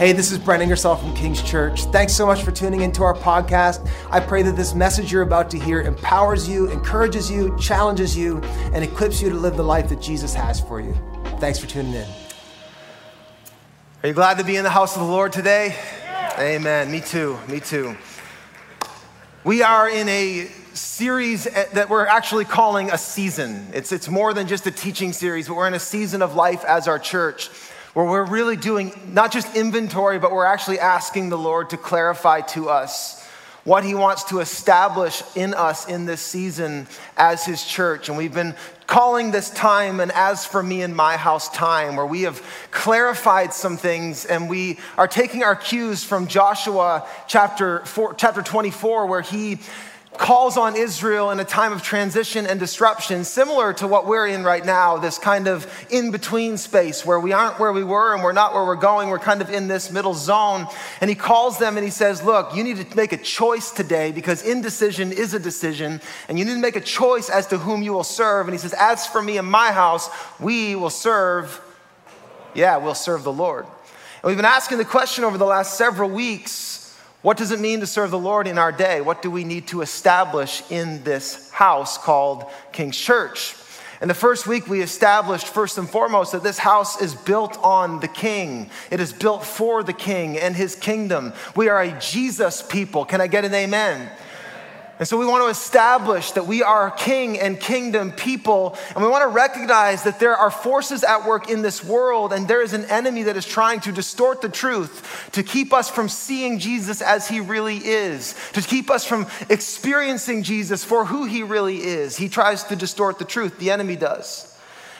Hey, this is Brent Ingersoll from King's Church. Thanks so much for tuning into our podcast. I pray that this message you're about to hear empowers you, encourages you, challenges you, and equips you to live the life that Jesus has for you. Thanks for tuning in. Are you glad to be in the house of the Lord today? Yeah. Amen. Me too. Me too. We are in a series eh, that we're actually calling a season. It's, it's more than just a teaching series, but we're in a season of life as our church where we're really doing not just inventory, but we're actually asking the Lord to clarify to us what He wants to establish in us in this season as His church. And we've been calling this time an as for me and my house time, where we have clarified some things and we are taking our cues from Joshua chapter, four, chapter 24, where he calls on Israel in a time of transition and disruption, similar to what we're in right now, this kind of in between space where we aren't where we were and we're not where we're going. We're kind of in this middle zone. And he calls them and he says, Look, you need to make a choice today because indecision is a decision, and you need to make a choice as to whom you will serve. And he says, As for me and my house, we will serve, yeah, we'll serve the Lord. And we've been asking the question over the last several weeks what does it mean to serve the Lord in our day? What do we need to establish in this house called King's Church? In the first week, we established first and foremost that this house is built on the King. It is built for the King and his kingdom. We are a Jesus people. Can I get an amen? And so we want to establish that we are king and kingdom people, and we want to recognize that there are forces at work in this world, and there is an enemy that is trying to distort the truth, to keep us from seeing Jesus as he really is, to keep us from experiencing Jesus for who he really is. He tries to distort the truth, the enemy does.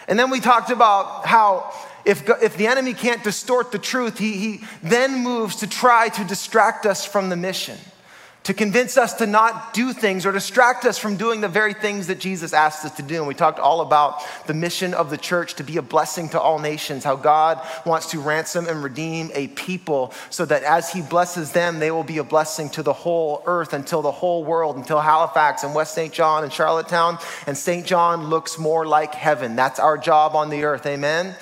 And then we talked about how if, if the enemy can't distort the truth, he, he then moves to try to distract us from the mission to convince us to not do things or distract us from doing the very things that Jesus asked us to do. And we talked all about the mission of the church to be a blessing to all nations, how God wants to ransom and redeem a people so that as He blesses them, they will be a blessing to the whole earth until the whole world, until Halifax and West Saint John and Charlottetown and Saint John looks more like heaven. That's our job on the earth. Amen.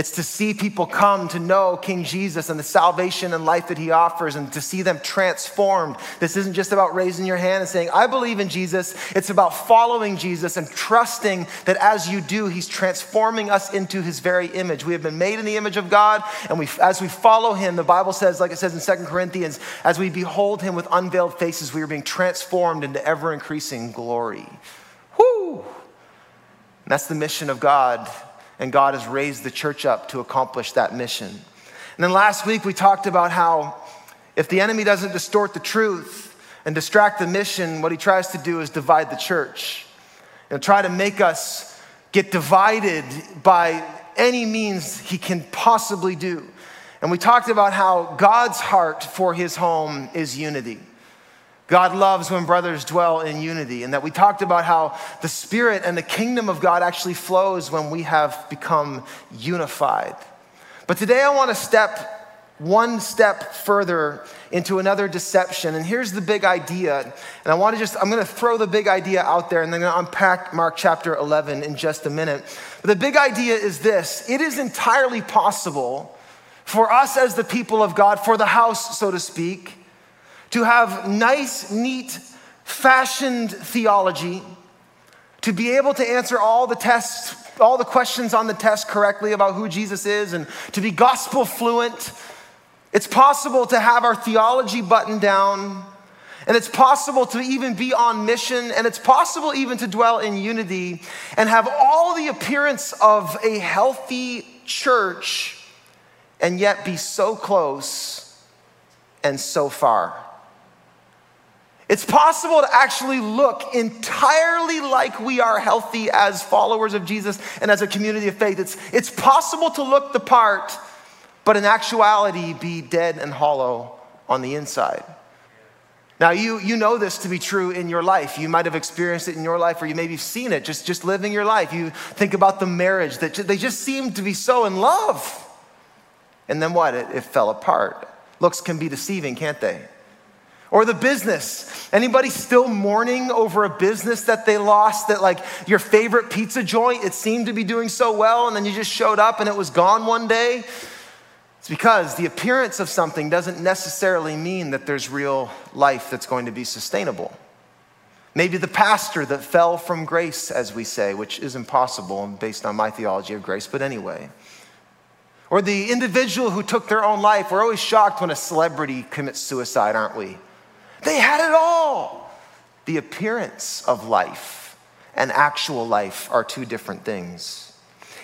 It's to see people come to know King Jesus and the salvation and life that he offers and to see them transformed. This isn't just about raising your hand and saying, I believe in Jesus. It's about following Jesus and trusting that as you do, he's transforming us into his very image. We have been made in the image of God, and we, as we follow him, the Bible says, like it says in Second Corinthians, as we behold him with unveiled faces, we are being transformed into ever increasing glory. Whoo! That's the mission of God and God has raised the church up to accomplish that mission. And then last week we talked about how if the enemy doesn't distort the truth and distract the mission, what he tries to do is divide the church and try to make us get divided by any means he can possibly do. And we talked about how God's heart for his home is unity. God loves when brothers dwell in unity, and that we talked about how the Spirit and the kingdom of God actually flows when we have become unified. But today I want to step one step further into another deception. And here's the big idea. And I want to just, I'm going to throw the big idea out there and then I'm going to unpack Mark chapter 11 in just a minute. But the big idea is this it is entirely possible for us as the people of God, for the house, so to speak, to have nice, neat, fashioned theology, to be able to answer all the tests, all the questions on the test correctly about who Jesus is, and to be gospel fluent. It's possible to have our theology buttoned down, and it's possible to even be on mission, and it's possible even to dwell in unity and have all the appearance of a healthy church, and yet be so close and so far. It's possible to actually look entirely like we are healthy as followers of Jesus and as a community of faith. It's, it's possible to look the part, but in actuality be dead and hollow on the inside. Now, you, you know this to be true in your life. You might have experienced it in your life, or you maybe have seen it just, just living your life. You think about the marriage that they just seemed to be so in love. And then what? It, it fell apart. Looks can be deceiving, can't they? Or the business. Anybody still mourning over a business that they lost that like your favorite pizza joint, it seemed to be doing so well and then you just showed up and it was gone one day? It's because the appearance of something doesn't necessarily mean that there's real life that's going to be sustainable. Maybe the pastor that fell from grace, as we say, which is impossible based on my theology of grace, but anyway. Or the individual who took their own life. We're always shocked when a celebrity commits suicide, aren't we? They had it all. The appearance of life and actual life are two different things.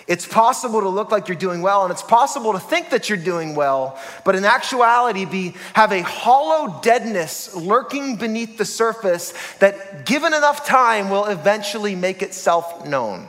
It's possible to look like you're doing well, and it's possible to think that you're doing well, but in actuality, be, have a hollow deadness lurking beneath the surface that, given enough time, will eventually make itself known.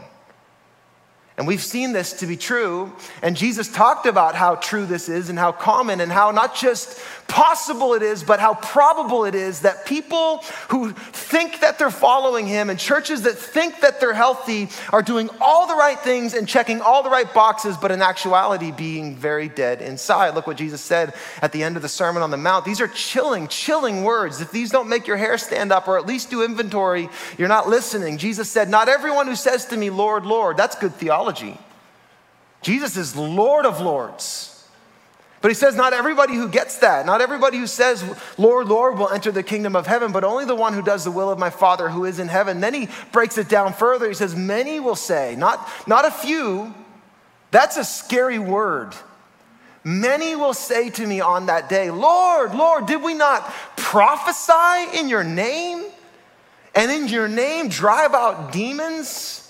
And we've seen this to be true. And Jesus talked about how true this is and how common and how not just possible it is, but how probable it is that people who think that they're following him and churches that think that they're healthy are doing all the right things and checking all the right boxes, but in actuality being very dead inside. Look what Jesus said at the end of the Sermon on the Mount. These are chilling, chilling words. If these don't make your hair stand up or at least do inventory, you're not listening. Jesus said, Not everyone who says to me, Lord, Lord, that's good theology. Jesus is Lord of Lords. But he says, not everybody who gets that, not everybody who says, Lord, Lord, will enter the kingdom of heaven, but only the one who does the will of my Father who is in heaven. Then he breaks it down further. He says, many will say, not, not a few. That's a scary word. Many will say to me on that day, Lord, Lord, did we not prophesy in your name? And in your name drive out demons?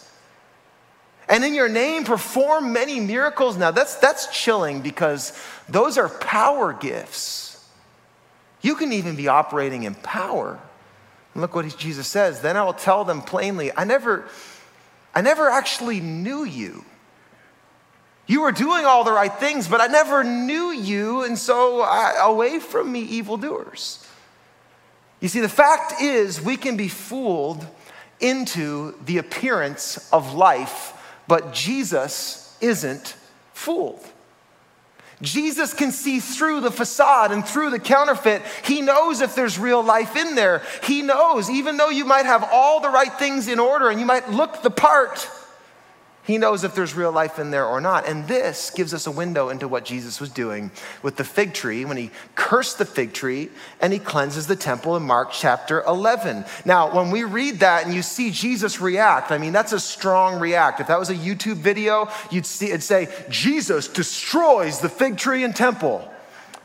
And in your name perform many miracles. Now, that's, that's chilling because those are power gifts. You can even be operating in power. And look what Jesus says. Then I will tell them plainly, I never, I never actually knew you. You were doing all the right things, but I never knew you, and so I, away from me, evildoers. You see, the fact is, we can be fooled into the appearance of life but Jesus isn't fooled. Jesus can see through the facade and through the counterfeit. He knows if there's real life in there. He knows, even though you might have all the right things in order and you might look the part, he knows if there's real life in there or not. And this gives us a window into what Jesus was doing with the fig tree when he cursed the fig tree and he cleanses the temple in Mark chapter 11. Now, when we read that and you see Jesus react, I mean, that's a strong react. If that was a YouTube video, you'd see it'd say, Jesus destroys the fig tree and temple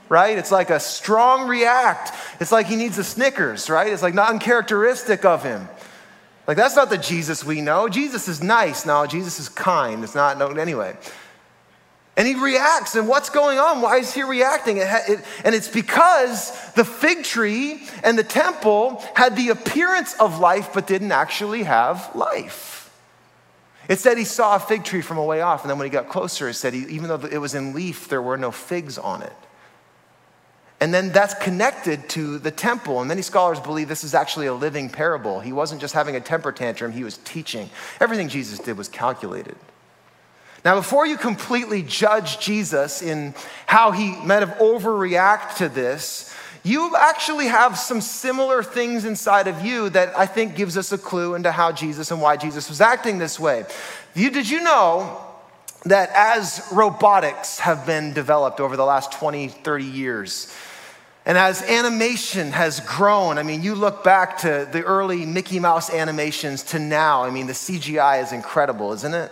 right? It's like a strong react. It's like he needs a Snickers, right? It's like not uncharacteristic of him. Like, that's not the Jesus we know. Jesus is nice. No, Jesus is kind. It's not, no, anyway. And he reacts, and what's going on? Why is he reacting? It, it, and it's because the fig tree and the temple had the appearance of life, but didn't actually have life. It said he saw a fig tree from a way off, and then when he got closer, it said he, even though it was in leaf, there were no figs on it. And then that's connected to the temple. And many scholars believe this is actually a living parable. He wasn't just having a temper tantrum, he was teaching. Everything Jesus did was calculated. Now, before you completely judge Jesus in how he might have overreact to this, you actually have some similar things inside of you that I think gives us a clue into how Jesus and why Jesus was acting this way. You, did you know that as robotics have been developed over the last 20, 30 years, and as animation has grown, I mean, you look back to the early Mickey Mouse animations to now, I mean, the CGI is incredible, isn't it?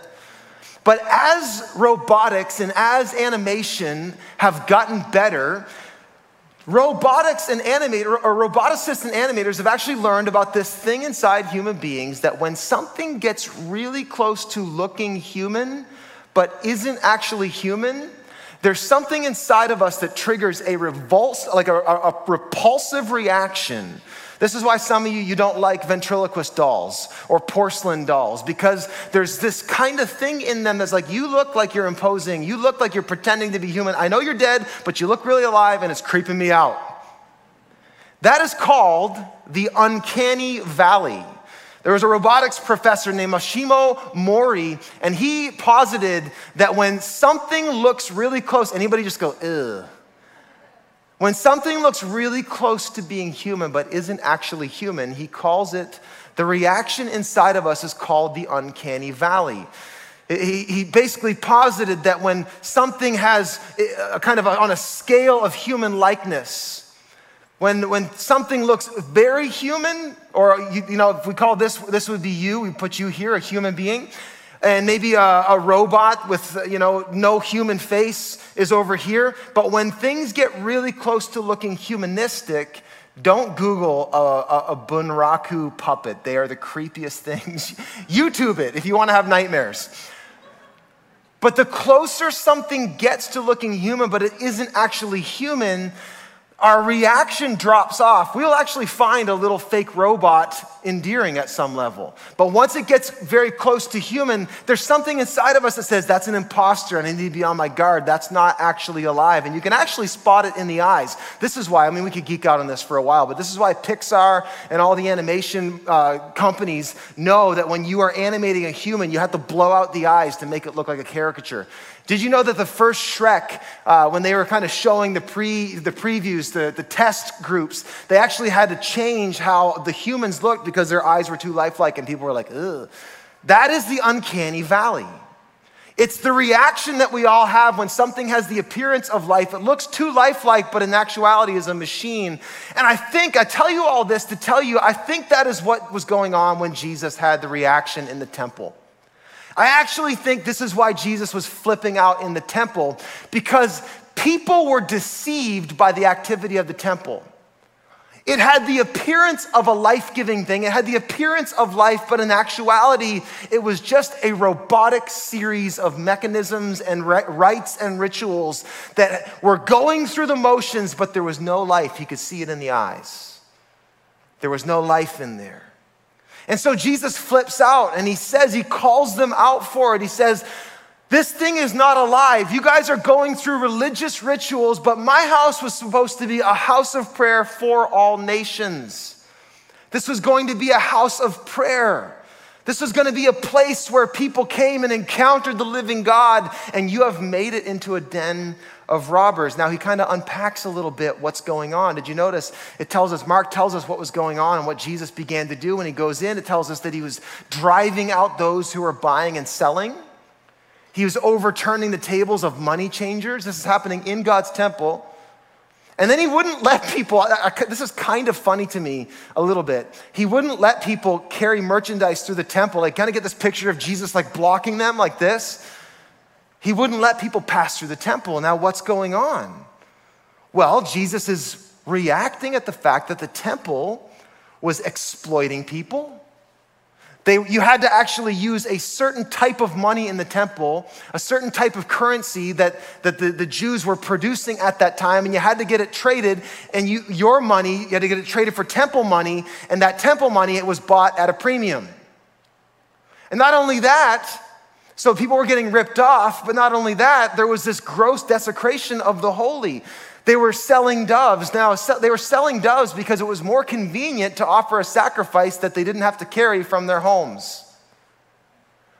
But as robotics and as animation have gotten better, robotics and animator or roboticists and animators have actually learned about this thing inside human beings that when something gets really close to looking human but isn't actually human, there's something inside of us that triggers a revulse, like a, a, a repulsive reaction. This is why some of you, you don't like ventriloquist dolls or porcelain dolls because there's this kind of thing in them that's like, you look like you're imposing, you look like you're pretending to be human. I know you're dead, but you look really alive and it's creeping me out. That is called the uncanny valley. There was a robotics professor named Masashi Mori, and he posited that when something looks really close, anybody just go, ugh. When something looks really close to being human but isn't actually human, he calls it, the reaction inside of us is called the uncanny valley. He, he basically posited that when something has eh, a kind of a, on a scale of human likeness, when, when something looks very human, or you, you know, if we call this, this would be you, we put you here, a human being, and maybe a, a, robot with you know no human face is over here. But when things get really close to looking humanistic don't google a, a, a bunraku puppet. They are the creepiest things. Youtube it if you want to have nightmares. But the closer something gets to looking human but it isn't actually human our reaction drops off. We'll actually find a little fake robot endearing at some level. But once it gets very close to human, there's something inside of us that says, that's an imposter and I need to be on my guard. That's not actually alive. And you can actually spot it in the eyes. This is why, I mean, we could geek out on this for a while, but this is why Pixar and all the animation uh, companies know that when you are animating a human, you have to blow out the eyes to make it look like a caricature. Did you know that the first Shrek, uh, when they were kind of showing the, pre, the previews, the, the test groups, they actually had to change how the humans looked because their eyes were too lifelike and people were like, ugh. That is the uncanny valley. It's the reaction that we all have when something has the appearance of life. It looks too lifelike, but in actuality is a machine. And I think, I tell you all this to tell you, I think that is what was going on when Jesus had the reaction in the temple. I actually think this is why Jesus was flipping out in the temple, because people were deceived by the activity of the temple. It had the appearance of a life giving thing. It had the appearance of life, but in actuality, it was just a robotic series of mechanisms and rites and rituals that were going through the motions, but there was no life. He could see it in the eyes. There was no life in there. And so Jesus flips out and he says, he calls them out for it. He says, This thing is not alive. You guys are going through religious rituals, but my house was supposed to be a house of prayer for all nations. This was going to be a house of prayer. This was going to be a place where people came and encountered the living God, and you have made it into a den of robbers. Now, he kind of unpacks a little bit what's going on. Did you notice? It tells us, Mark tells us what was going on and what Jesus began to do when he goes in. It tells us that he was driving out those who were buying and selling. He was overturning the tables of money changers. This is happening in God's temple. And then he wouldn't let people, I, I, this is kind of funny to me a little bit. He wouldn't let people carry merchandise through the temple. I kind of get this picture of Jesus like blocking them like this. He wouldn't let people pass through the temple. Now, what's going on? Well, Jesus is reacting at the fact that the temple was exploiting people. They, you had to actually use a certain type of money in the temple, a certain type of currency that, that the, the Jews were producing at that time, and you had to get it traded. And you, your money, you had to get it traded for temple money, and that temple money, it was bought at a premium. And not only that, so people were getting ripped off, but not only that, there was this gross desecration of the holy. They were selling doves. Now, they were selling doves because it was more convenient to offer a sacrifice that they didn't have to carry from their homes.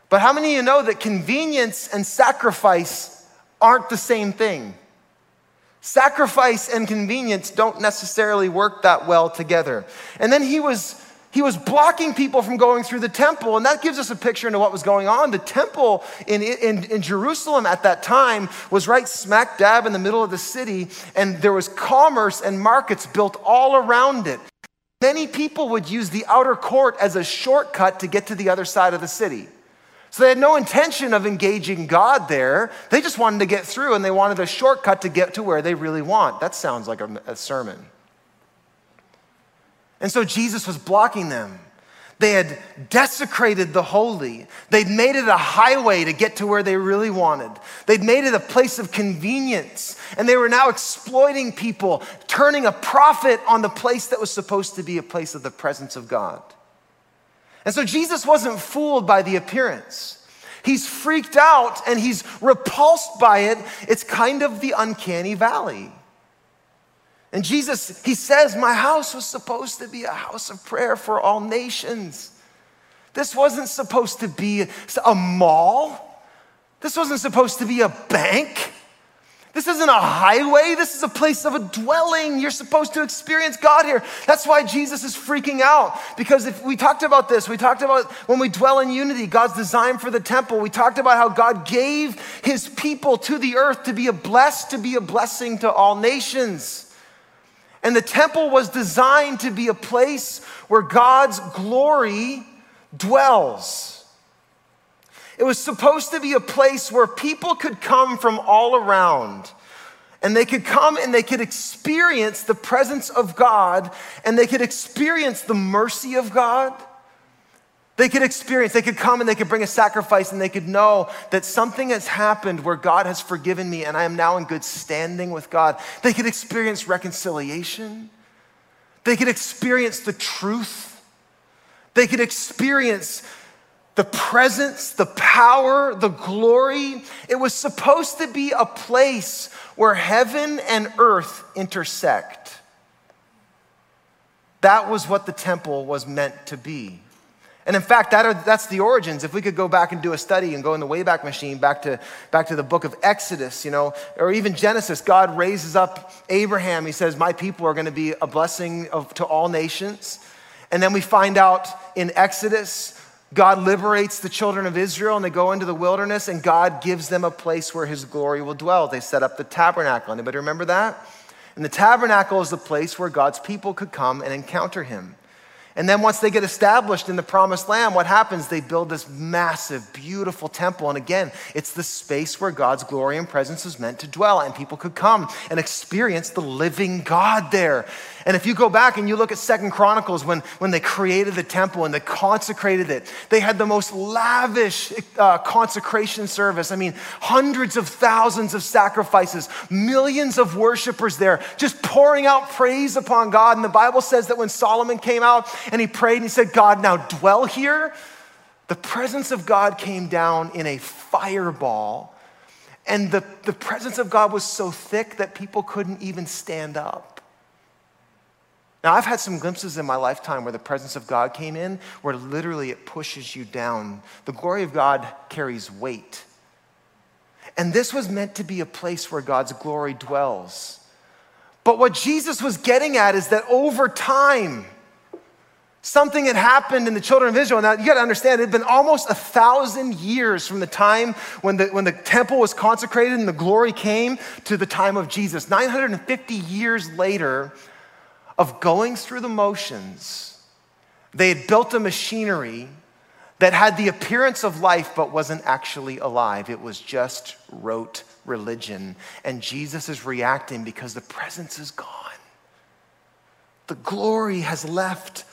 But how many of you know that convenience and sacrifice aren't the same thing? Sacrifice and convenience don't necessarily work that well together. And then he was he was blocking people from going through the temple. And that gives us a picture into what was going on. The temple in, in, in, Jerusalem at that time was right smack dab in the middle of the city, and there was commerce and markets built all around it. Many people would use the outer court as a shortcut to get to the other side of the city. So they had no intention of engaging God there. They just wanted to get through and they wanted a shortcut to get to where they really want. That sounds like a, a sermon. And so Jesus was blocking them. They had desecrated the holy. They'd made it a highway to get to where they really wanted. They'd made it a place of convenience. And they were now exploiting people, turning a profit on the place that was supposed to be a place of the presence of God. And so Jesus wasn't fooled by the appearance. He's freaked out and he's repulsed by it. It's kind of the uncanny valley. And Jesus, he says, My house was supposed to be a house of prayer for all nations. This wasn't supposed to be a mall. This wasn't supposed to be a bank. This isn't a highway. This is a place of a dwelling. You're supposed to experience God here. That's why Jesus is freaking out. Because if we talked about this, we talked about when we dwell in unity, God's design for the temple. We talked about how God gave his people to the earth to be a blessed, to be a blessing to all nations. And the temple was designed to be a place where God's glory dwells. It was supposed to be a place where people could come from all around and they could come and they could experience the presence of God and they could experience the mercy of God. They could experience, they could come and they could bring a sacrifice and they could know that something has happened where God has forgiven me and I am now in good standing with God. They could experience reconciliation. They could experience the truth. They could experience the presence, the power, the glory. It was supposed to be a place where heaven and earth intersect. That was what the temple was meant to be. And in fact, that are, that's the origins. If we could go back and do a study and go in the Wayback Machine back to, back to the book of Exodus, you know, or even Genesis, God raises up Abraham. He says, My people are going to be a blessing of, to all nations. And then we find out in Exodus, God liberates the children of Israel and they go into the wilderness and God gives them a place where his glory will dwell. They set up the tabernacle. Anybody remember that? And the tabernacle is the place where God's people could come and encounter him. And then once they get established in the promised land, what happens? They build this massive, beautiful temple. And again, it's the space where God's glory and presence is meant to dwell, and people could come and experience the living God there. And if you go back and you look at Second Chronicles, when, when they created the temple and they consecrated it, they had the most lavish uh, consecration service. I mean, hundreds of thousands of sacrifices, millions of worshipers there, just pouring out praise upon God. And the Bible says that when Solomon came out and he prayed and he said, God, now dwell here, the presence of God came down in a fireball. And the, the presence of God was so thick that people couldn't even stand up. Now, I've had some glimpses in my lifetime where the presence of God came in, where literally it pushes you down. The glory of God carries weight. And this was meant to be a place where God's glory dwells. But what Jesus was getting at is that over time, something had happened in the children of Israel. Now, you got to understand, it had been almost a thousand years from the time when the, when the temple was consecrated and the glory came to the time of Jesus. 950 years later, of going through the motions, they had built a machinery that had the appearance of life but wasn't actually alive. It was just rote religion. And Jesus is reacting because the presence is gone. The glory has left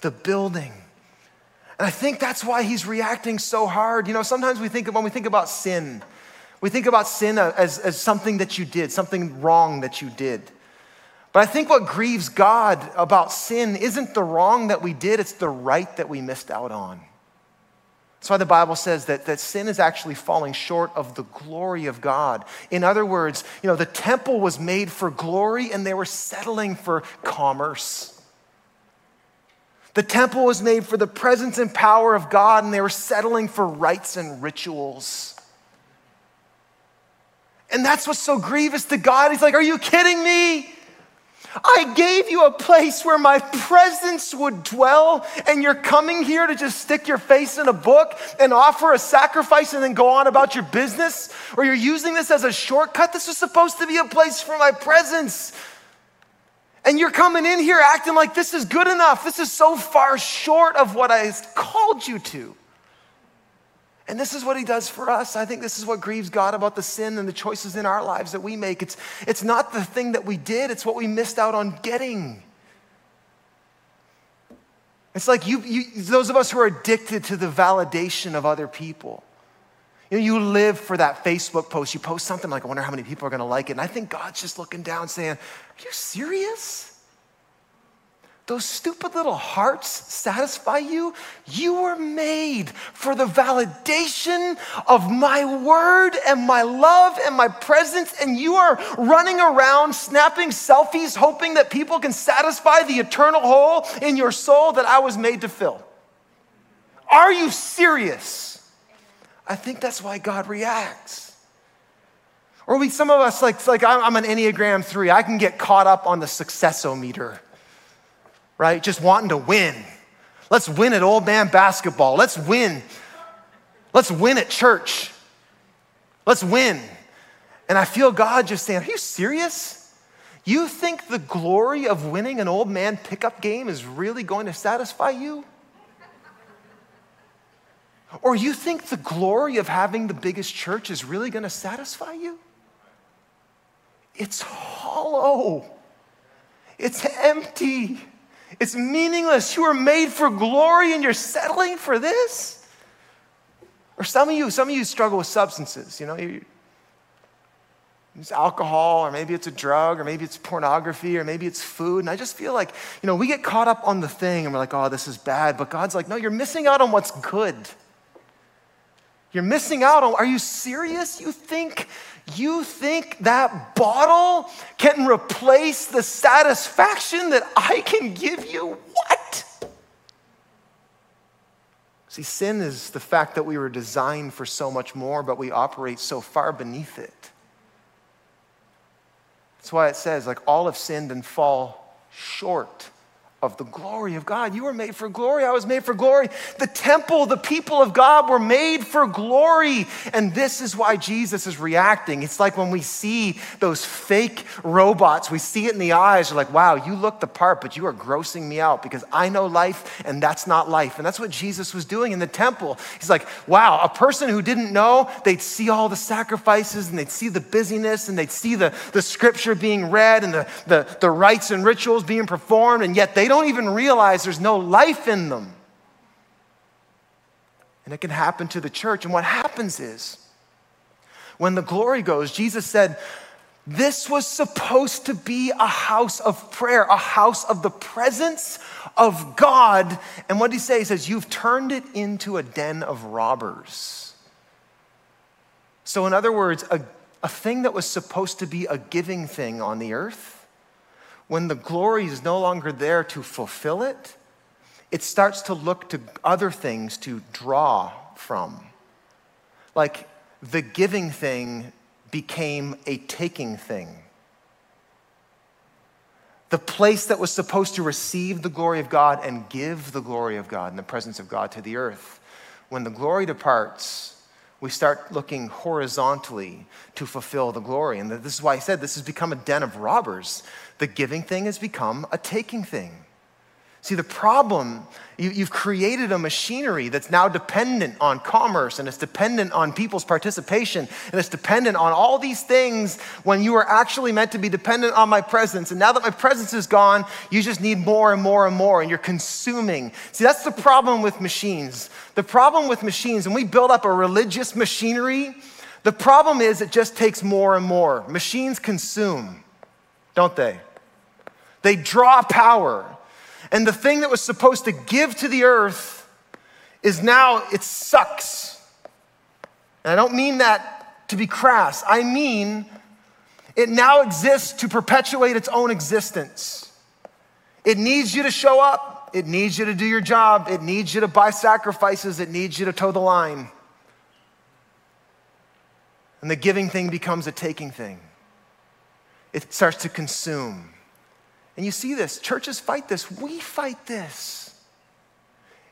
the building. And I think that's why he's reacting so hard. You know, sometimes we think when we think about sin, we think about sin as, as something that you did, something wrong that you did. But I think what grieves God about sin isn't the wrong that we did, it's the right that we missed out on. That's why the Bible says that, that sin is actually falling short of the glory of God. In other words, you know, the temple was made for glory and they were settling for commerce. The temple was made for the presence and power of God and they were settling for rites and rituals. And that's what's so grievous to God. He's like, Are you kidding me? I gave you a place where my presence would dwell, and you're coming here to just stick your face in a book and offer a sacrifice and then go on about your business? Or you're using this as a shortcut? This was supposed to be a place for my presence. And you're coming in here acting like this is good enough. This is so far short of what I called you to. And this is what he does for us. I think this is what grieves God about the sin and the choices in our lives that we make. It's, it's not the thing that we did, it's what we missed out on getting. It's like you, you those of us who are addicted to the validation of other people. You know, you live for that Facebook post. You post something like, I wonder how many people are going to like it. And I think God's just looking down saying, Are you serious? Those stupid little hearts satisfy you? You were made for the validation of my word and my love and my presence, and you are running around snapping selfies, hoping that people can satisfy the eternal hole in your soul that I was made to fill. Are you serious? I think that's why God reacts. Or we, some of us, like, like I'm, an Enneagram 3, I can get caught up on the successometer, right? Just wanting to win. Let's win at old man basketball. Let's win. Let's win at church. Let's win. And I feel God just saying, Are you serious? You think the glory of winning an old man pickup game is really going to satisfy you? Or you think the glory of having the biggest church is really going to satisfy you? It's hollow. It's empty. It's meaningless. You were made for glory and you're settling for this? Or some of you, some of you struggle with substances, you know, you, it's alcohol, or maybe it's a drug, or maybe it's pornography, or maybe it's food. And I just feel like, you know, we get caught up on the thing and we're like, oh, this is bad. But God's like, no, you're missing out on what's good. You're missing out on, are you serious? You think, you think that bottle can replace the satisfaction that I can give you? What? See, sin is the fact that we were designed for so much more, but we operate so far beneath it. That's why it says, like, all have sinned and fall short of the glory of God. You were made for glory. I was made for glory. The temple, the people of God were made for glory. And this is why Jesus is reacting. It's like when we see those fake robots, we see it in the eyes. We're like, wow, you look the part, but you are grossing me out because I know life and that's not life. And that's what Jesus was doing in the temple. He's like, wow, a person who didn't know, they'd see all the sacrifices and they'd see the busyness and they'd see the, the scripture being read and the, the, the rites and rituals being performed, and yet they they don't even realize there's no life in them. And it can happen to the church. And what happens is, when the glory goes, Jesus said, this was supposed to be a house of prayer, a house of the presence of God. And what did he say? He says, You've turned it into a den of robbers. So, in other words, a, a thing that was supposed to be a giving thing on the earth when the glory is no longer there to fulfill it, it starts to look to other things to draw from. Like the giving thing became a taking thing. The place that was supposed to receive the glory of God and give the glory of God and the presence of God to the earth, when the glory departs, we start looking horizontally to fulfill the glory. And this is why I said this has become a den of robbers. The giving thing has become a taking thing. See, the problem, you, have created a machinery that's now dependent on commerce and it's dependent on people's participation and it's dependent on all these things when you are actually meant to be dependent on my presence. And now that my presence is gone, you just need more and more and more and you're consuming. See, that's the problem with machines. The problem with machines, when we build up a religious machinery, the problem is it just takes more and more. Machines consume, don't they? They draw power. And the thing that was supposed to give to the earth is now, it sucks. And I don't mean that to be crass. I mean, it now exists to perpetuate its own existence. It needs you to show up. It needs you to do your job. It needs you to buy sacrifices. It needs you to toe the line. And the giving thing becomes a taking thing. It starts to consume. And you see this. Churches fight this. We fight this.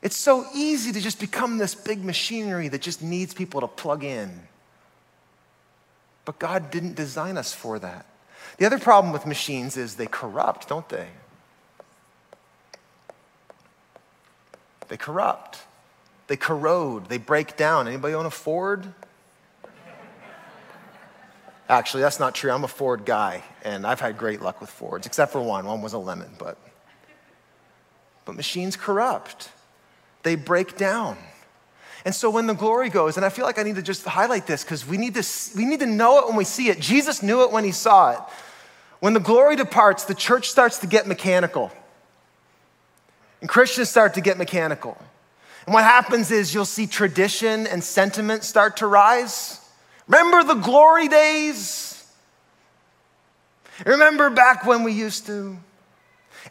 It's so easy to just become this big machinery that just needs people to plug in. But God didn't design us for that. The other problem with machines is they corrupt, don't they? They corrupt. They corrode. They break down. Anybody own a Ford? Actually, that's not true. I'm a Ford guy, and I've had great luck with Fords, except for one. One was a lemon, but but machines corrupt. They break down. And so when the glory goes, and I feel like I need to just highlight this because we need to we need to know it when we see it. Jesus knew it when he saw it. When the glory departs, the church starts to get mechanical. And Christians start to get mechanical. And what happens is you'll see tradition and sentiment start to rise. Remember the glory days? Remember back when we used to?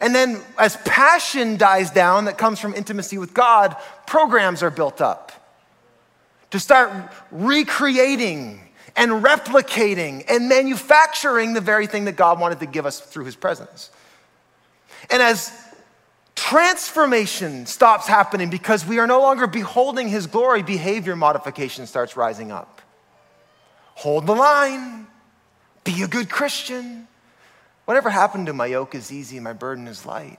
And then as passion dies down that comes from intimacy with God, programs are built up to start recreating and replicating and manufacturing the very thing that God wanted to give us through his presence. And as transformation stops happening because we are no longer beholding his glory, behavior modification starts rising up. Hold the line, be a good Christian. Whatever happened to my yoke is easy, my burden is light.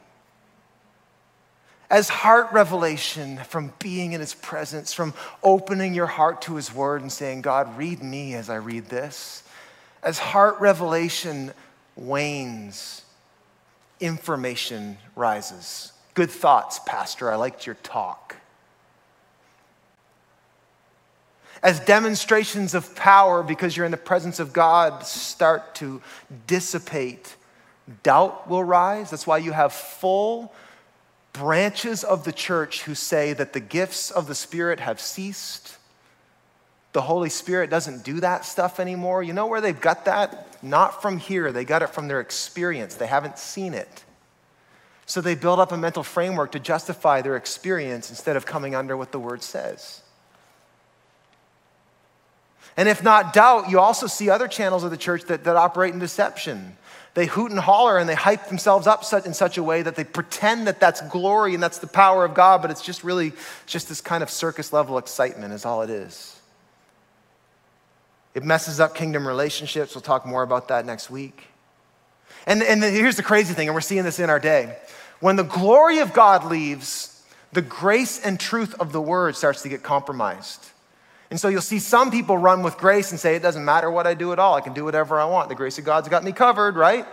As heart revelation from being in his presence, from opening your heart to his word and saying, God, read me as I read this. As heart revelation wanes, information rises. Good thoughts, Pastor. I liked your talk. As demonstrations of power, because you're in the presence of God, start to dissipate, doubt will rise. That's why you have full branches of the church who say that the gifts of the Spirit have ceased. The Holy Spirit doesn't do that stuff anymore. You know where they've got that? Not from here. They got it from their experience. They haven't seen it. So they build up a mental framework to justify their experience instead of coming under what the word says. And if not doubt, you also see other channels of the church that, that operate in deception. They hoot and holler and they hype themselves up in such a way that they pretend that that's glory and that's the power of God, but it's just really just this kind of circus level excitement, is all it is. It messes up kingdom relationships. We'll talk more about that next week. And, and here's the crazy thing, and we're seeing this in our day. When the glory of God leaves, the grace and truth of the word starts to get compromised. And so you'll see some people run with grace and say, It doesn't matter what I do at all. I can do whatever I want. The grace of God's got me covered, right?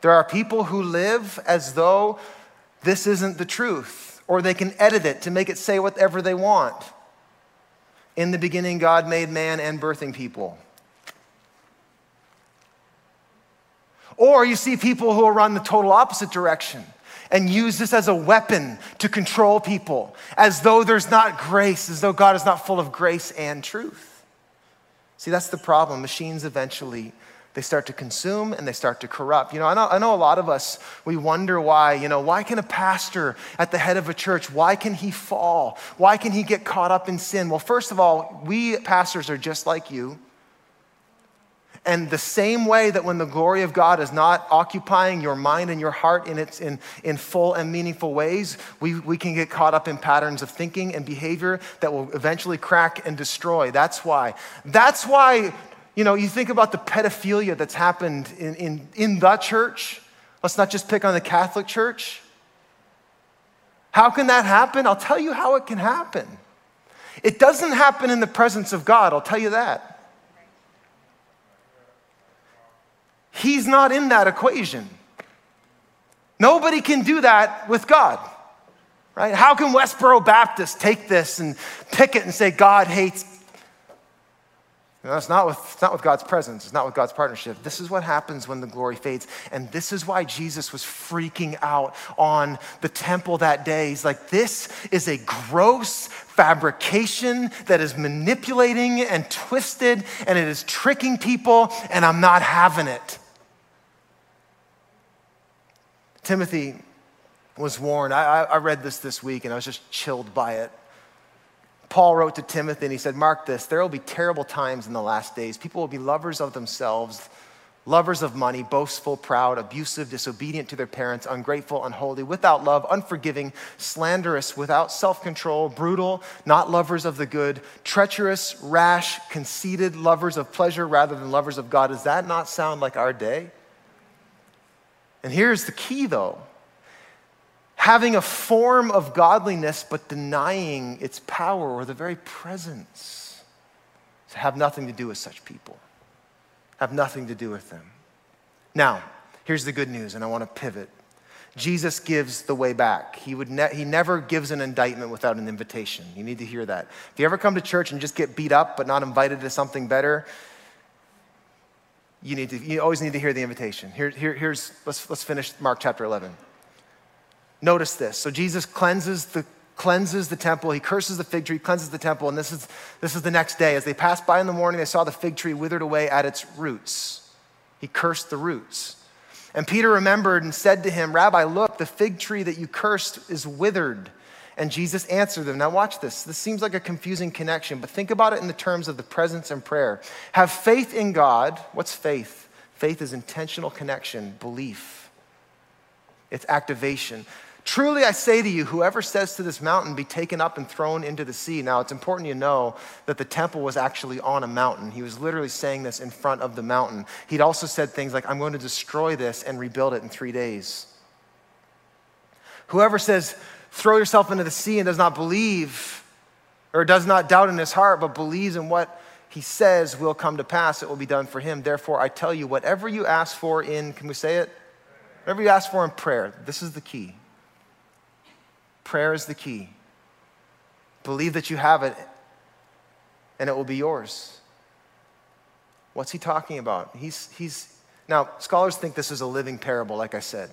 There are people who live as though this isn't the truth, or they can edit it to make it say whatever they want. In the beginning, God made man and birthing people. Or you see people who will run the total opposite direction and use this as a weapon to control people, as though there's not grace, as though God is not full of grace and truth. See, that's the problem. Machines eventually they start to consume and they start to corrupt. You know, I know, I know a lot of us, we wonder why, you know, why can a pastor at the head of a church, why can he fall? Why can he get caught up in sin? Well, first of all, we pastors are just like you. And the same way that when the glory of God is not occupying your mind and your heart in, its, in, in full and meaningful ways, we, we can get caught up in patterns of thinking and behavior that will eventually crack and destroy. That's why. That's why, you know, you think about the pedophilia that's happened in, in, in the church. Let's not just pick on the Catholic Church. How can that happen? I'll tell you how it can happen. It doesn't happen in the presence of God, I'll tell you that. He's not in that equation. Nobody can do that with God, right? How can Westboro Baptist take this and pick it and say God hates? No, that's not with, it's not with God's presence. It's not with God's partnership. This is what happens when the glory fades. And this is why Jesus was freaking out on the temple that day. He's like, this is a gross fabrication that is manipulating and twisted, and it is tricking people, and I'm not having it. Timothy was warned. I, I, read this this week and I was just chilled by it. Paul wrote to Timothy and he said, Mark this, there will be terrible times in the last days. People will be lovers of themselves, lovers of money, boastful, proud, abusive, disobedient to their parents, ungrateful, unholy, without love, unforgiving, slanderous, without self control, brutal, not lovers of the good, treacherous, rash, conceited, lovers of pleasure rather than lovers of God. Does that not sound like our day? And here's the key though having a form of godliness but denying its power or the very presence to have nothing to do with such people, have nothing to do with them. Now, here's the good news, and I want to pivot. Jesus gives the way back. He, would ne- he never gives an indictment without an invitation. You need to hear that. If you ever come to church and just get beat up but not invited to something better, you, need to, you always need to hear the invitation. Here, here, here's, let's, let's finish Mark chapter 11. Notice this. So Jesus cleanses the, cleanses the temple. He curses the fig tree, cleanses the temple. And this is, this is the next day. As they passed by in the morning, they saw the fig tree withered away at its roots. He cursed the roots. And Peter remembered and said to him, Rabbi, look, the fig tree that you cursed is withered. And Jesus answered them. Now, watch this. This seems like a confusing connection, but think about it in the terms of the presence and prayer. Have faith in God. What's faith? Faith is intentional connection, belief, it's activation. Truly, I say to you, whoever says to this mountain, be taken up and thrown into the sea. Now, it's important you know that the temple was actually on a mountain. He was literally saying this in front of the mountain. He'd also said things like, I'm going to destroy this and rebuild it in three days. Whoever says, throw yourself into the sea and does not believe, or does not doubt in his heart, but believes in what he says will come to pass, it will be done for him. Therefore, I tell you, whatever you ask for in, can we say it? Whatever you ask for in prayer, this is the key. Prayer is the key. Believe that you have it and it will be yours. What's he talking about? He's, he's, now, scholars think this is a living parable, like I said.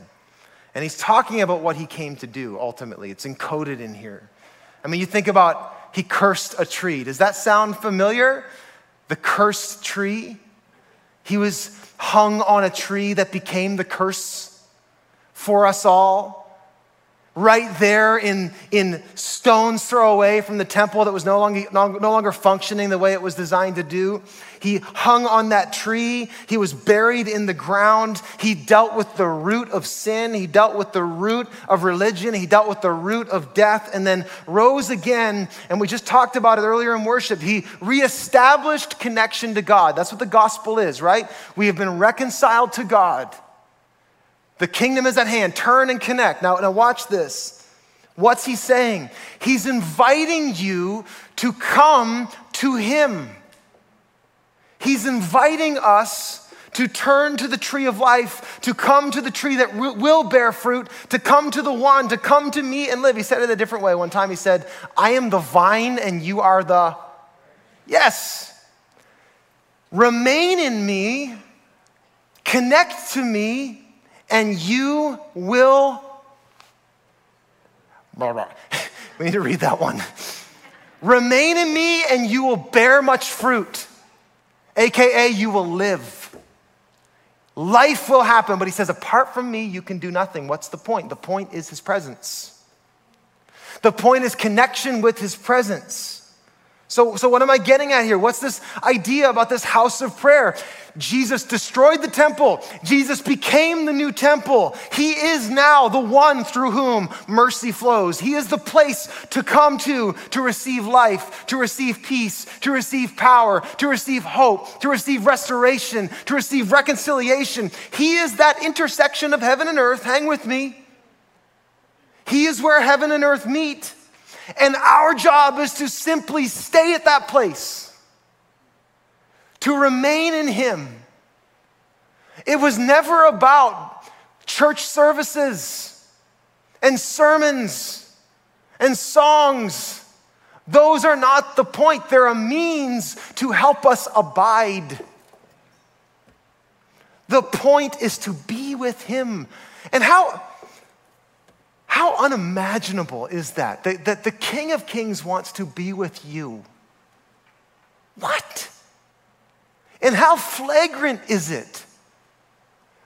And he's talking about what he came to do ultimately. It's encoded in here. I mean, you think about he cursed a tree. Does that sound familiar? The cursed tree. He was hung on a tree that became the curse for us all right there in, in stone's throw away from the temple that was no longer, no, no, longer functioning the way it was designed to do. He hung on that tree. He was buried in the ground. He dealt with the root of sin. He dealt with the root of religion. He dealt with the root of death and then rose again. And we just talked about it earlier in worship. He reestablished connection to God. That's what the gospel is, right? We have been reconciled to God. The kingdom is at hand. Turn and connect. Now, now watch this. What's he saying? He's inviting you to come to him. He's inviting us to turn to the tree of life, to come to the tree that will bear fruit, to come to the one, to come to me and live. He said it a different way. One time he said, I am the vine and you are the. Yes. Remain in me, connect to me, and you will. We need to read that one. Remain in me, and you will bear much fruit, AKA, you will live. Life will happen, but he says, apart from me, you can do nothing. What's the point? The point is his presence. The point is connection with his presence. So, so, what am I getting at here? What's this idea about this house of prayer? Jesus destroyed the temple. Jesus became the new temple. He is now the one through whom mercy flows. He is the place to come to to receive life, to receive peace, to receive power, to receive hope, to receive restoration, to receive reconciliation. He is that intersection of heaven and earth. Hang with me. He is where heaven and earth meet. And our job is to simply stay at that place, to remain in Him. It was never about church services and sermons and songs. Those are not the point. They're a means to help us abide. The point is to be with Him. And how, how unimaginable is that? that? That the King of Kings wants to be with you. What? And how flagrant is it?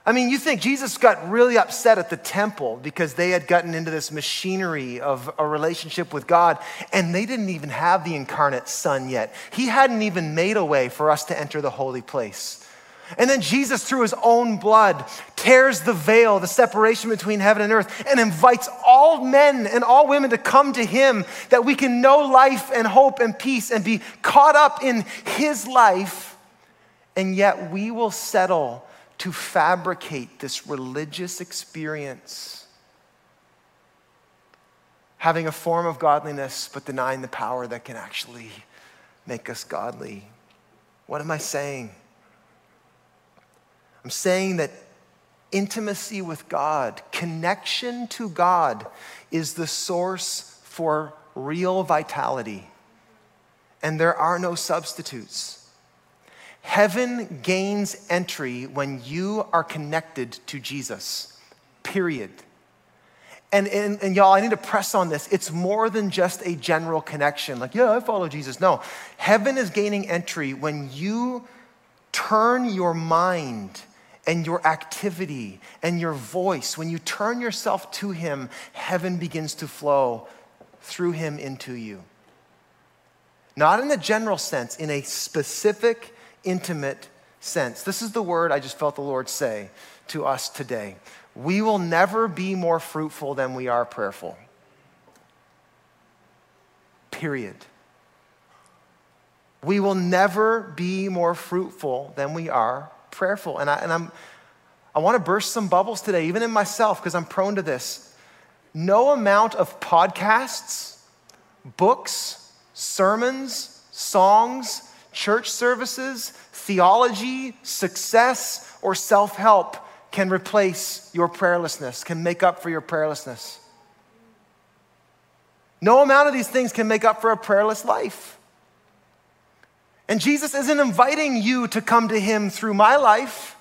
I mean, you think Jesus got really upset at the temple because they had gotten into this machinery of a relationship with God, and they didn't even have the incarnate Son yet. He hadn't even made a way for us to enter the holy place. And then Jesus, through his own blood, tears the veil, the separation between heaven and earth, and invites all men and all women to come to him that we can know life and hope and peace and be caught up in his life. And yet we will settle to fabricate this religious experience, having a form of godliness, but denying the power that can actually make us godly. What am I saying? I'm saying that intimacy with God, connection to God, is the source for real vitality. And there are no substitutes. Heaven gains entry when you are connected to Jesus, period. And, and, and, y'all, I need to press on this. It's more than just a general connection, like, yeah, I follow Jesus. No, heaven is gaining entry when you turn your mind and your activity and your voice, when you turn yourself to Him, heaven begins to flow through him into you. Not in a general sense, in a specific, intimate sense. This is the word I just felt the Lord say to us today. We will never be more fruitful than we are prayerful. Period. We will never be more fruitful than we are prayerful. And, I, and I'm, I want to burst some bubbles today, even in myself, because I'm prone to this. No amount of podcasts, books, sermons, songs, church services, theology, success, or self help can replace your prayerlessness, can make up for your prayerlessness. No amount of these things can make up for a prayerless life. And Jesus isn't inviting you to come to Him through my life.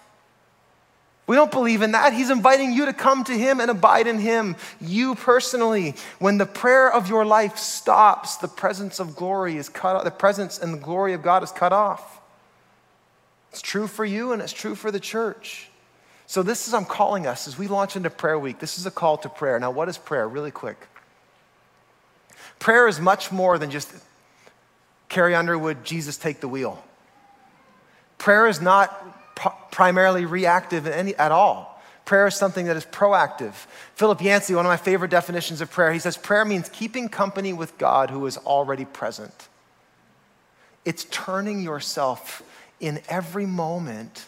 We don't believe in that. He's inviting you to come to Him and abide in Him, you personally. When the prayer of your life stops, the presence of glory is cut off, the presence and the glory of God is cut off. It's true for you and it's true for the church. So, this is I'm calling us as we launch into prayer week. This is a call to prayer. Now, what is prayer? Really quick. Prayer is much more than just Carrie Underwood, Jesus take the wheel. Prayer is not p- primarily reactive any, at all. Prayer is something that is proactive. Philip Yancey, one of my favorite definitions of prayer, he says prayer means keeping company with God who is already present. It's turning yourself in every moment,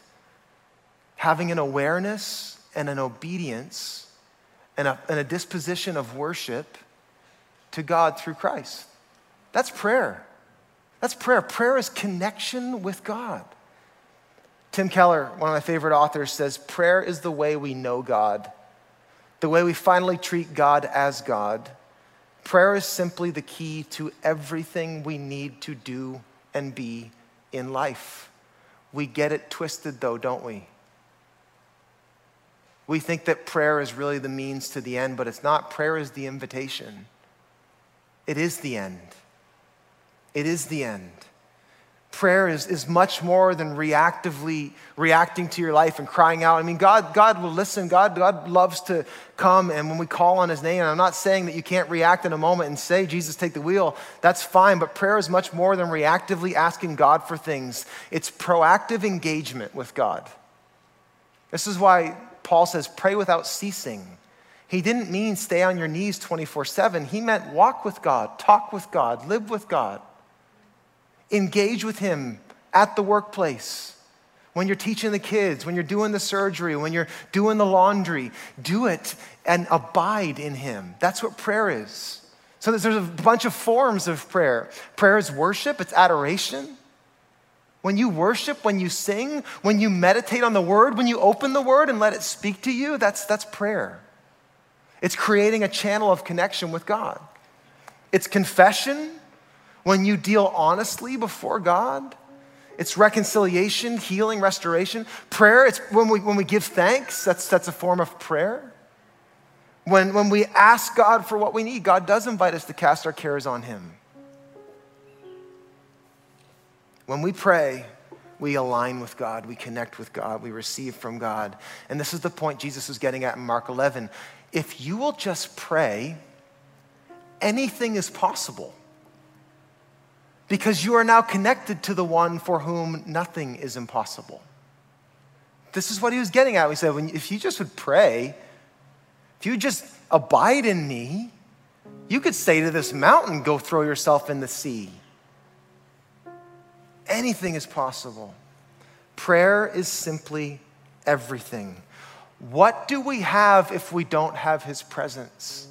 having an awareness and an obedience and a, and a disposition of worship to God through Christ. That's prayer. That's prayer. Prayer is connection with God. Tim Keller, one of my favorite authors, says prayer is the way we know God, the way we finally treat God as God. Prayer is simply the key to everything we need to do and be in life. We get it twisted, though, don't we? We think that prayer is really the means to the end, but it's not. Prayer is the invitation, it is the end. It is the end. Prayer is, is much more than reactively reacting to your life and crying out. I mean, God, God will listen. God, God loves to come, and when we call on His name, and I'm not saying that you can't react in a moment and say, Jesus, take the wheel. That's fine, but prayer is much more than reactively asking God for things. It's proactive engagement with God. This is why Paul says, pray without ceasing. He didn't mean stay on your knees 24 7. He meant walk with God, talk with God, live with God. Engage with Him at the workplace. When you're teaching the kids, when you're doing the surgery, when you're doing the laundry, do it and abide in Him. That's what prayer is. So there's a bunch of forms of prayer. Prayer is worship, it's adoration. When you worship, when you sing, when you meditate on the word, when you open the word and let it speak to you, that's, that's prayer. It's creating a channel of connection with God. It's confession, when you deal honestly before God, it's reconciliation, healing, restoration. Prayer, it's when we, when we give thanks, that's, that's a form of prayer. When, when we ask God for what we need, God does invite us to cast our cares on Him. When we pray, we align with God, we connect with God, we receive from God. And this is the point Jesus was getting at in Mark 11. If you will just pray, anything is possible because you are now connected to the one for whom nothing is impossible. This is what he was getting at. He said, if you just would pray, if you just abide in me, you could say to this mountain, go throw yourself in the sea. Anything is possible. Prayer is simply everything. What do we have if we don't have his presence?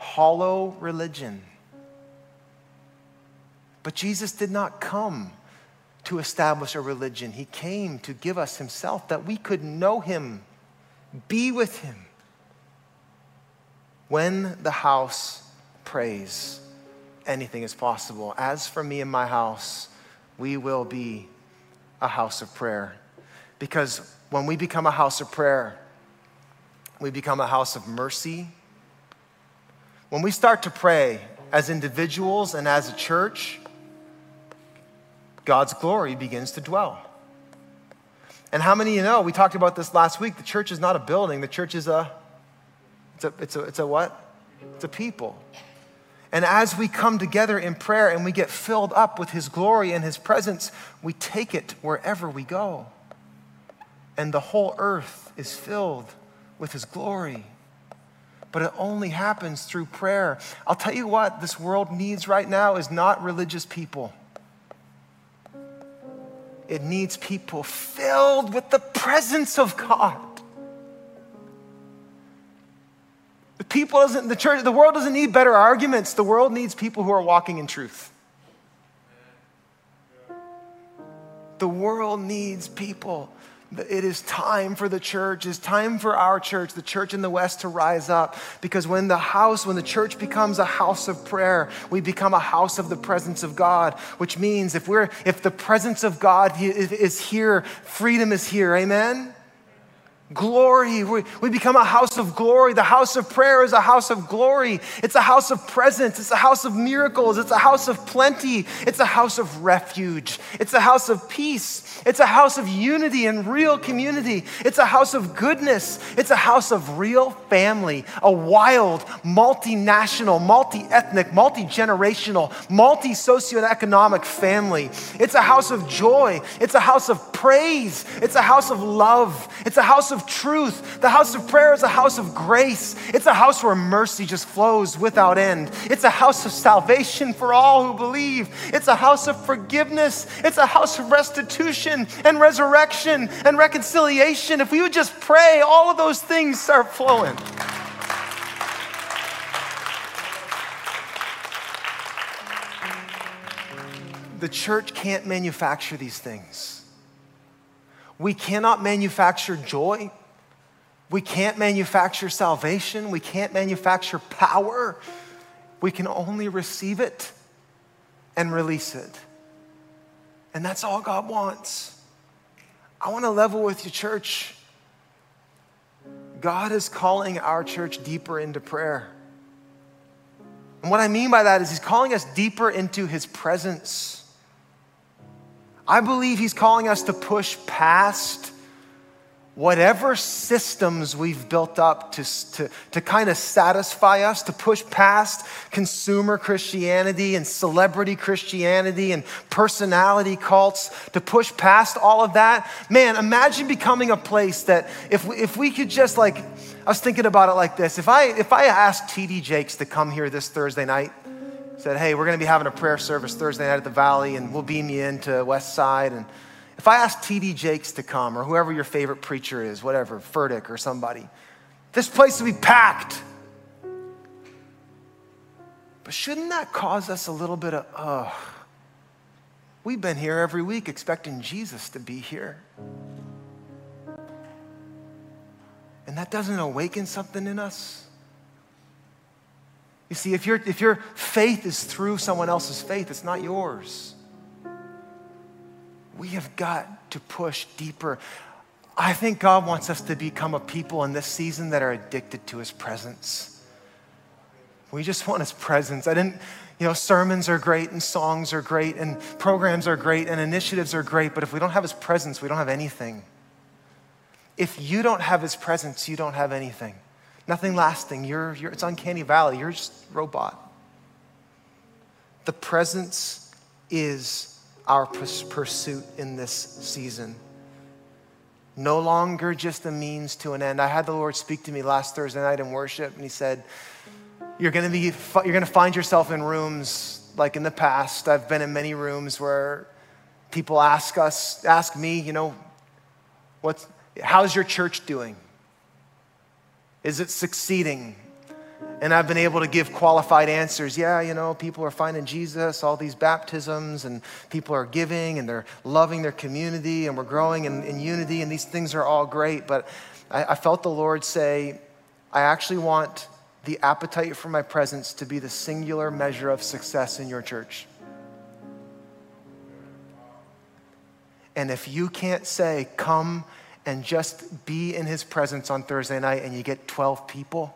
Hollow religion. But Jesus did not come to establish a religion. He came to give us Himself that we could know Him, be with Him. When the house prays, anything is possible. As for me and my house, we will be a house of prayer. Because when we become a house of prayer, we become a house of mercy when we start to pray as individuals and as a church, God's glory begins to dwell. And how many of you know, we talked about this last week, the church is not a building, the church is a It's a, it's a, it's a what? It's a people. And as we come together in prayer and we get filled up with His glory and His presence, we take it wherever we go. And the whole earth is filled with His glory. But it only happens through prayer. I'll tell you what, this world needs right now is not religious people. It needs people filled with the presence of God. The people doesn't, the church, the world doesn't need better arguments. The world needs people who are walking in truth. The world needs people. It is time for the church, it's time for our church, the church in the West, to rise up. Because when the house, when the church becomes a house of prayer, we become a house of the presence of God, which means if we're if the presence of God is here, freedom is here. Amen? Glory. We, we become a house of glory. The house of prayer is a house of glory. It's a house of presence. It's a house of miracles. It's a house of plenty. It's a house of refuge. It's a house of peace. It's a house of unity and real community. It's a house of goodness. It's a house of real family, a wild, multinational, multi ethnic, multi generational, multi socioeconomic family. It's a house of joy. It's a house of praise. It's a house of love. It's a house of of truth. The house of prayer is a house of grace. It's a house where mercy just flows without end. It's a house of salvation for all who believe. It's a house of forgiveness. It's a house of restitution and resurrection and reconciliation. If we would just pray, all of those things start flowing. The church can't manufacture these things. We cannot manufacture joy. We can't manufacture salvation. We can't manufacture power. We can only receive it and release it. And that's all God wants. I want to level with you, church. God is calling our church deeper into prayer. And what I mean by that is, He's calling us deeper into His presence. I believe He's calling us to push past whatever systems we've built up to, to, to kind of satisfy us, to push past consumer Christianity and celebrity Christianity and personality cults, to push past all of that. Man, imagine becoming a place that if we, if we could just like, I was thinking about it like this. If I, if I asked TD Jakes to come here this Thursday night, said, Hey, we're going to be having a prayer service Thursday night at the Valley, and we'll beam you into West Side. And if I ask TD Jakes to come, or whoever your favorite preacher is, whatever, Furtick or somebody, this place will be packed. But shouldn't that cause us a little bit of, oh, we've been here every week expecting Jesus to be here. And that doesn't awaken something in us. You see, if, you if your faith is through someone else's faith, it's not yours. We have got to push deeper. I think God wants us to become a people in this season that are addicted to His presence. We just want His presence. I didn't, you know, sermons are great and songs are great and programs are great and initiatives are great, but if we don't have His presence, we don't have anything. If you don't have His presence, you don't have anything. Nothing lasting. You're, you're, it's uncanny valley. You're just robot. The presence is our pursuit in this season. No longer just a means to an end. I had the Lord speak to me last Thursday night in worship, and He said, You're going to be, you're going to find yourself in rooms like in the past. I've been in many rooms where people ask us, ask me, you know, what's, how's your church doing? Is it succeeding? And I've been able to give qualified answers. Yeah, you know, people are finding Jesus, all these baptisms, and people are giving and they're loving their community, and we're growing in, in unity, and these things are all great. But I, I felt the Lord say, I actually want the appetite for my presence to be the singular measure of success in your church. And if you can't say, Come and just be in his presence on Thursday night and you get 12 people,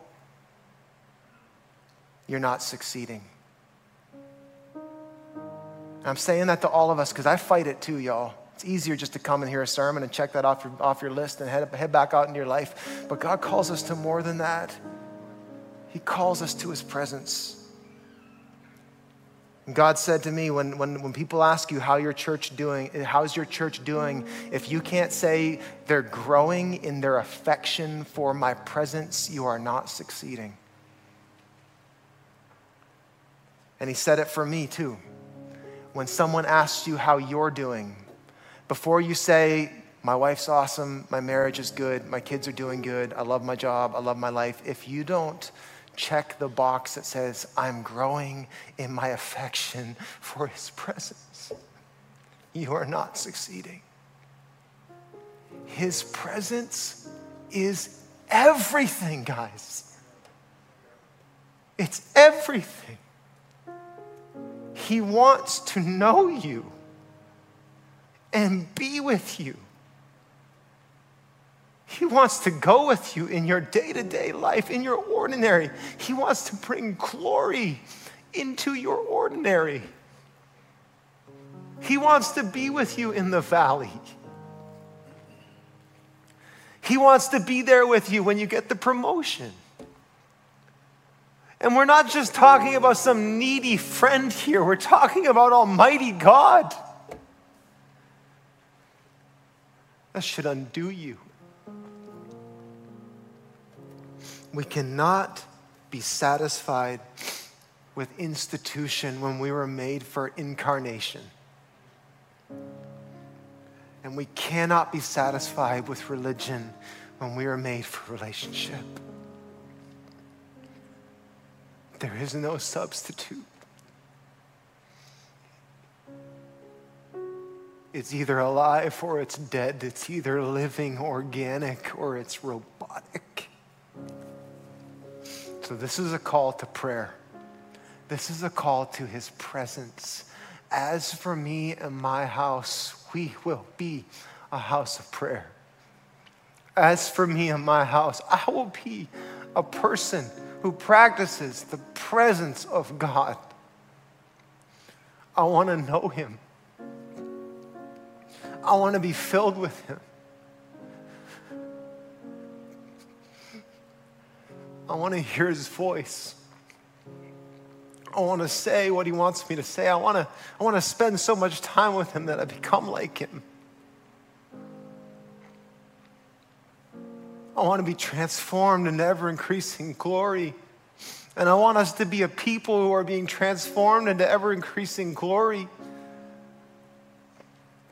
you're not succeeding. I'm saying that to all of us because I fight it too, y'all. It's easier just to come and hear a sermon and check that off your, off your list and head, head back out into your life. But God calls us to more than that. He calls us to his presence. God said to me, when, when, when people ask you how your church doing, how's your church doing, if you can't say they're growing in their affection for my presence, you are not succeeding. And he said it for me too. When someone asks you how you're doing, before you say, my wife's awesome, my marriage is good, my kids are doing good, I love my job, I love my life, if you don't check the box that says, I'm growing in my affection for his presence, you are not succeeding. His presence is everything, guys. It's everything. He wants to know you and be with you. He wants to go with you in your day to day life, in your ordinary. He wants to bring glory into your ordinary. He wants to be with you in the valley. He wants to be there with you when you get the promotion. And we're not just talking about some needy friend here, we're talking about Almighty God. That should undo you. We cannot be satisfied with institution when we were made for incarnation. And we cannot be satisfied with religion when we are made for relationship. There is no substitute. It's either alive or it's dead. It's either living, organic, or it's robotic. So, this is a call to prayer. This is a call to his presence. As for me and my house, we will be a house of prayer. As for me and my house, I will be a person who practices the presence of God. I want to know him. I want to be filled with him. I want to hear his voice. I want to say what he wants me to say. I want to, I want to spend so much time with him that I become like him. I want to be transformed in ever increasing glory. And I want us to be a people who are being transformed into ever increasing glory.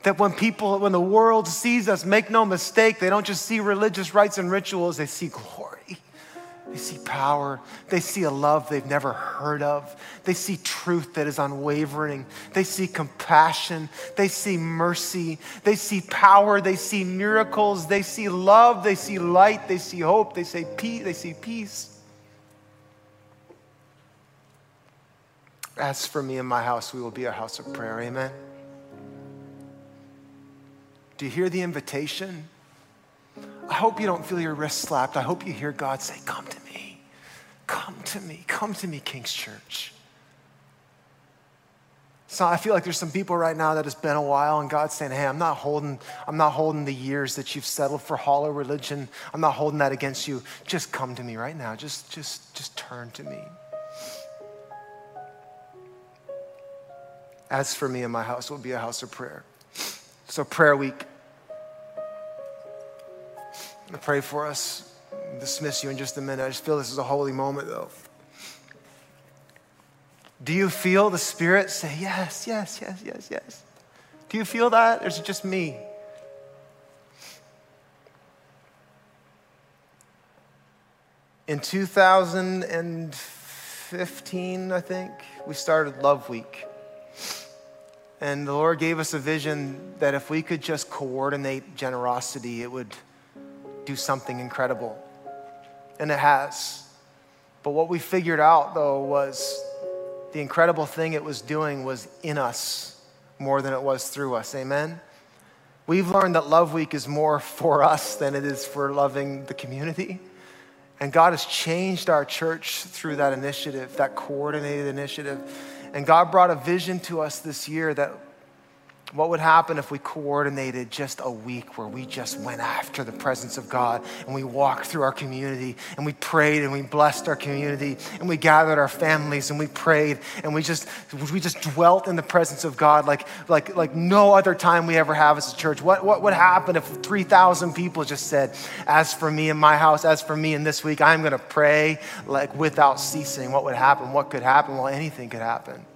That when people, when the world sees us, make no mistake, they don't just see religious rites and rituals, they see glory. They see power. They see a love they've never heard of. They see truth that is unwavering. They see compassion. They see mercy. They see power. They see miracles. They see love. They see light. They see hope. They see peace. They see peace. As for me and my house, we will be a house of prayer. Amen. Do you hear the invitation? I hope you don't feel your wrist slapped. I hope you hear God say, Come to me. Come to me. Come to me, King's Church. So I feel like there's some people right now that it's been a while and God's saying, Hey, I'm not holding, I'm not holding the years that you've settled for hollow religion. I'm not holding that against you. Just come to me right now. Just, just, just turn to me. As for me and my house, will be a house of prayer. So prayer week. I pray for us. Dismiss you in just a minute. I just feel this is a holy moment, though. Do you feel the Spirit say, Yes, yes, yes, yes, yes? Do you feel that? Or is it just me? In 2015, I think, we started Love Week. And the Lord gave us a vision that if we could just coordinate generosity, it would do something incredible. And it has. But what we figured out, though, was the incredible thing it was doing was in us more than it was through us. Amen? We've learned that Love Week is more for us than it is for loving the community. And God has changed our church through that initiative, that coordinated initiative. And God brought a vision to us this year that What would happen if we coordinated just a week where we just went after the presence of God and we walked through our community and we prayed and we blessed our community and we gathered our families and we prayed and we just we just dwelt in the presence of God like like like no other time we ever have as a church. What what would happen if 3,000 people just said, "As for me and my house, as for me in this week, I'm going to pray like without ceasing." What would happen? What could happen? Well, anything could happen.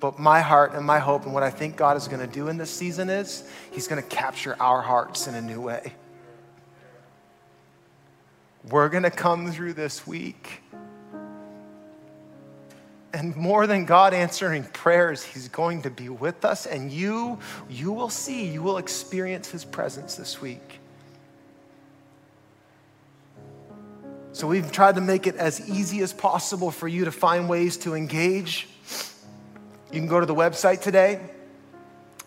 But my heart and my hope and what I think God is going to do in this season is He's going to capture our hearts in a new way. We're going to come through this week. And more than God answering prayers, He's going to be with us, and you, you will see, you will experience His presence this week. So we've tried to make it as easy as possible for you to find ways to engage you can go to the website today.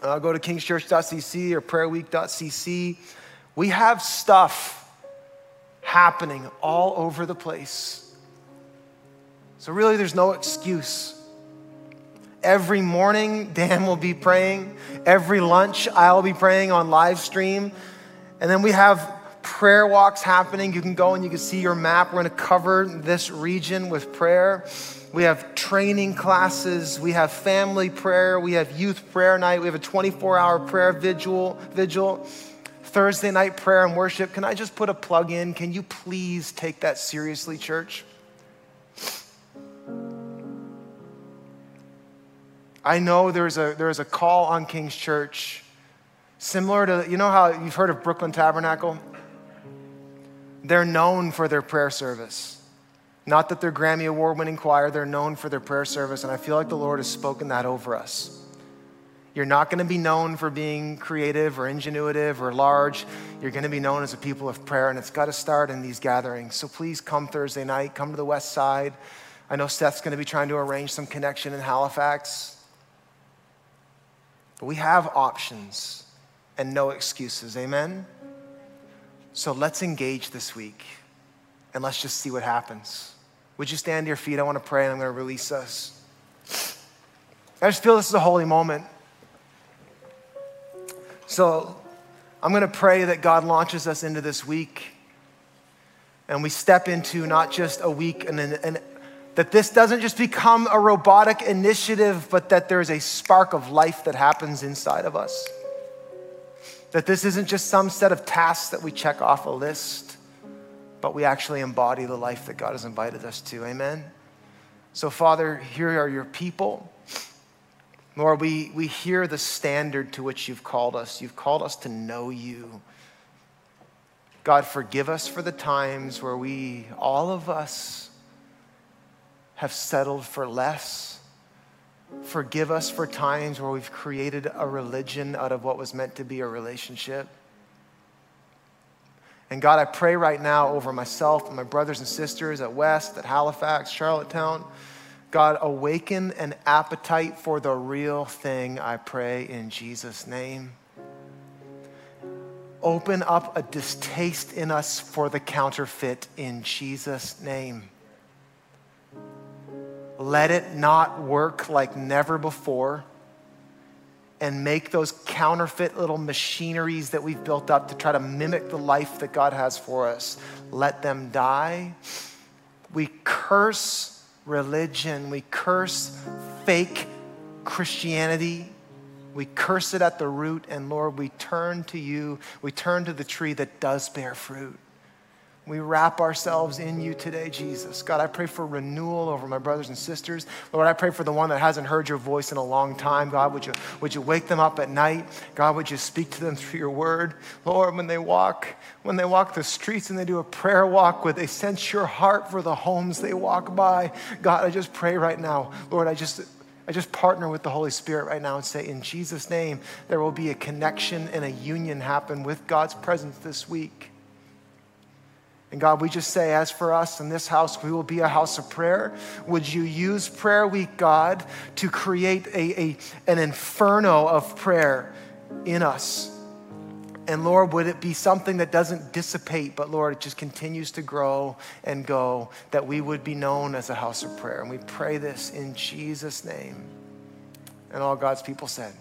Uh, go to kingschurch.cc or prayerweek.cc. We have stuff happening all over the place. So, really, there's no excuse. Every morning, Dan will be praying. Every lunch, I'll be praying on live stream. And then we have prayer walks happening. You can go and you can see your map. We're going to cover this region with prayer. We have training classes. We have family prayer. We have youth prayer night. We have a 24 hour prayer vigil, vigil. Thursday night prayer and worship. Can I just put a plug in? Can you please take that seriously, church? I know there's a, there's a call on King's Church similar to, you know how you've heard of Brooklyn Tabernacle? They're known for their prayer service. Not that their Grammy Award winning choir, they're known for their prayer service, and I feel like the Lord has spoken that over us. You're not going to be known for being creative or ingenuitive or large. You're going to be known as a people of prayer, and it's got to start in these gatherings. So please come Thursday night, come to the West Side. I know Seth's going to be trying to arrange some connection in Halifax. But we have options and no excuses. Amen? So let's engage this week and let's just see what happens. Would you stand to your feet? I want to pray and I'm going to release us. I just feel this is a holy moment. So I'm going to pray that God launches us into this week and we step into not just a week and, and that this doesn't just become a robotic initiative, but that there's a spark of life that happens inside of us. That this isn't just some set of tasks that we check off a list but we actually embody the life that God has invited us to. Amen? So, Father, here are your people. Lord, we, we hear the standard to which you've called us. You've called us to know you. God, forgive us for the times where we, all of us, have settled for less. Forgive us for times where we've created a religion out of what was meant to be a relationship. And God, I pray right now over myself and my brothers and sisters at West, at Halifax, Charlottetown. God, awaken an appetite for the real thing, I pray in Jesus' name. Open up a distaste in us for the counterfeit in Jesus' name. Let it not work like never before and make those counterfeit little machineries that we've built up to try to mimic the life that God has for us, let them die. We curse religion, we curse fake Christianity. We curse it at the root, and Lord, we turn to you. We turn to the tree that does bear fruit. We wrap ourselves in you today, Jesus. God, I pray for renewal over my brothers and sisters. Lord, I pray for the one that hasn't heard your voice in a long time. God, would you, would you wake them up at night? God, would you speak to them through your word? Lord, when they walk, when they walk the streets and they do a prayer walk, would they sense your heart for the homes they walk by? God, I just pray right now, Lord, I just I just partner with the Holy Spirit right now and say, in Jesus' name, there will be a connection and a union happen with God's presence this week. And God, we just say, as for us in this house, we will be a house of prayer. Would you use Prayer Week, God, to create a, a, an inferno of prayer in us? And Lord, would it be something that doesn't dissipate, but Lord, it just continues to grow and go, that we would be known as a house of prayer. And we pray this in Jesus' name. And all God's people said.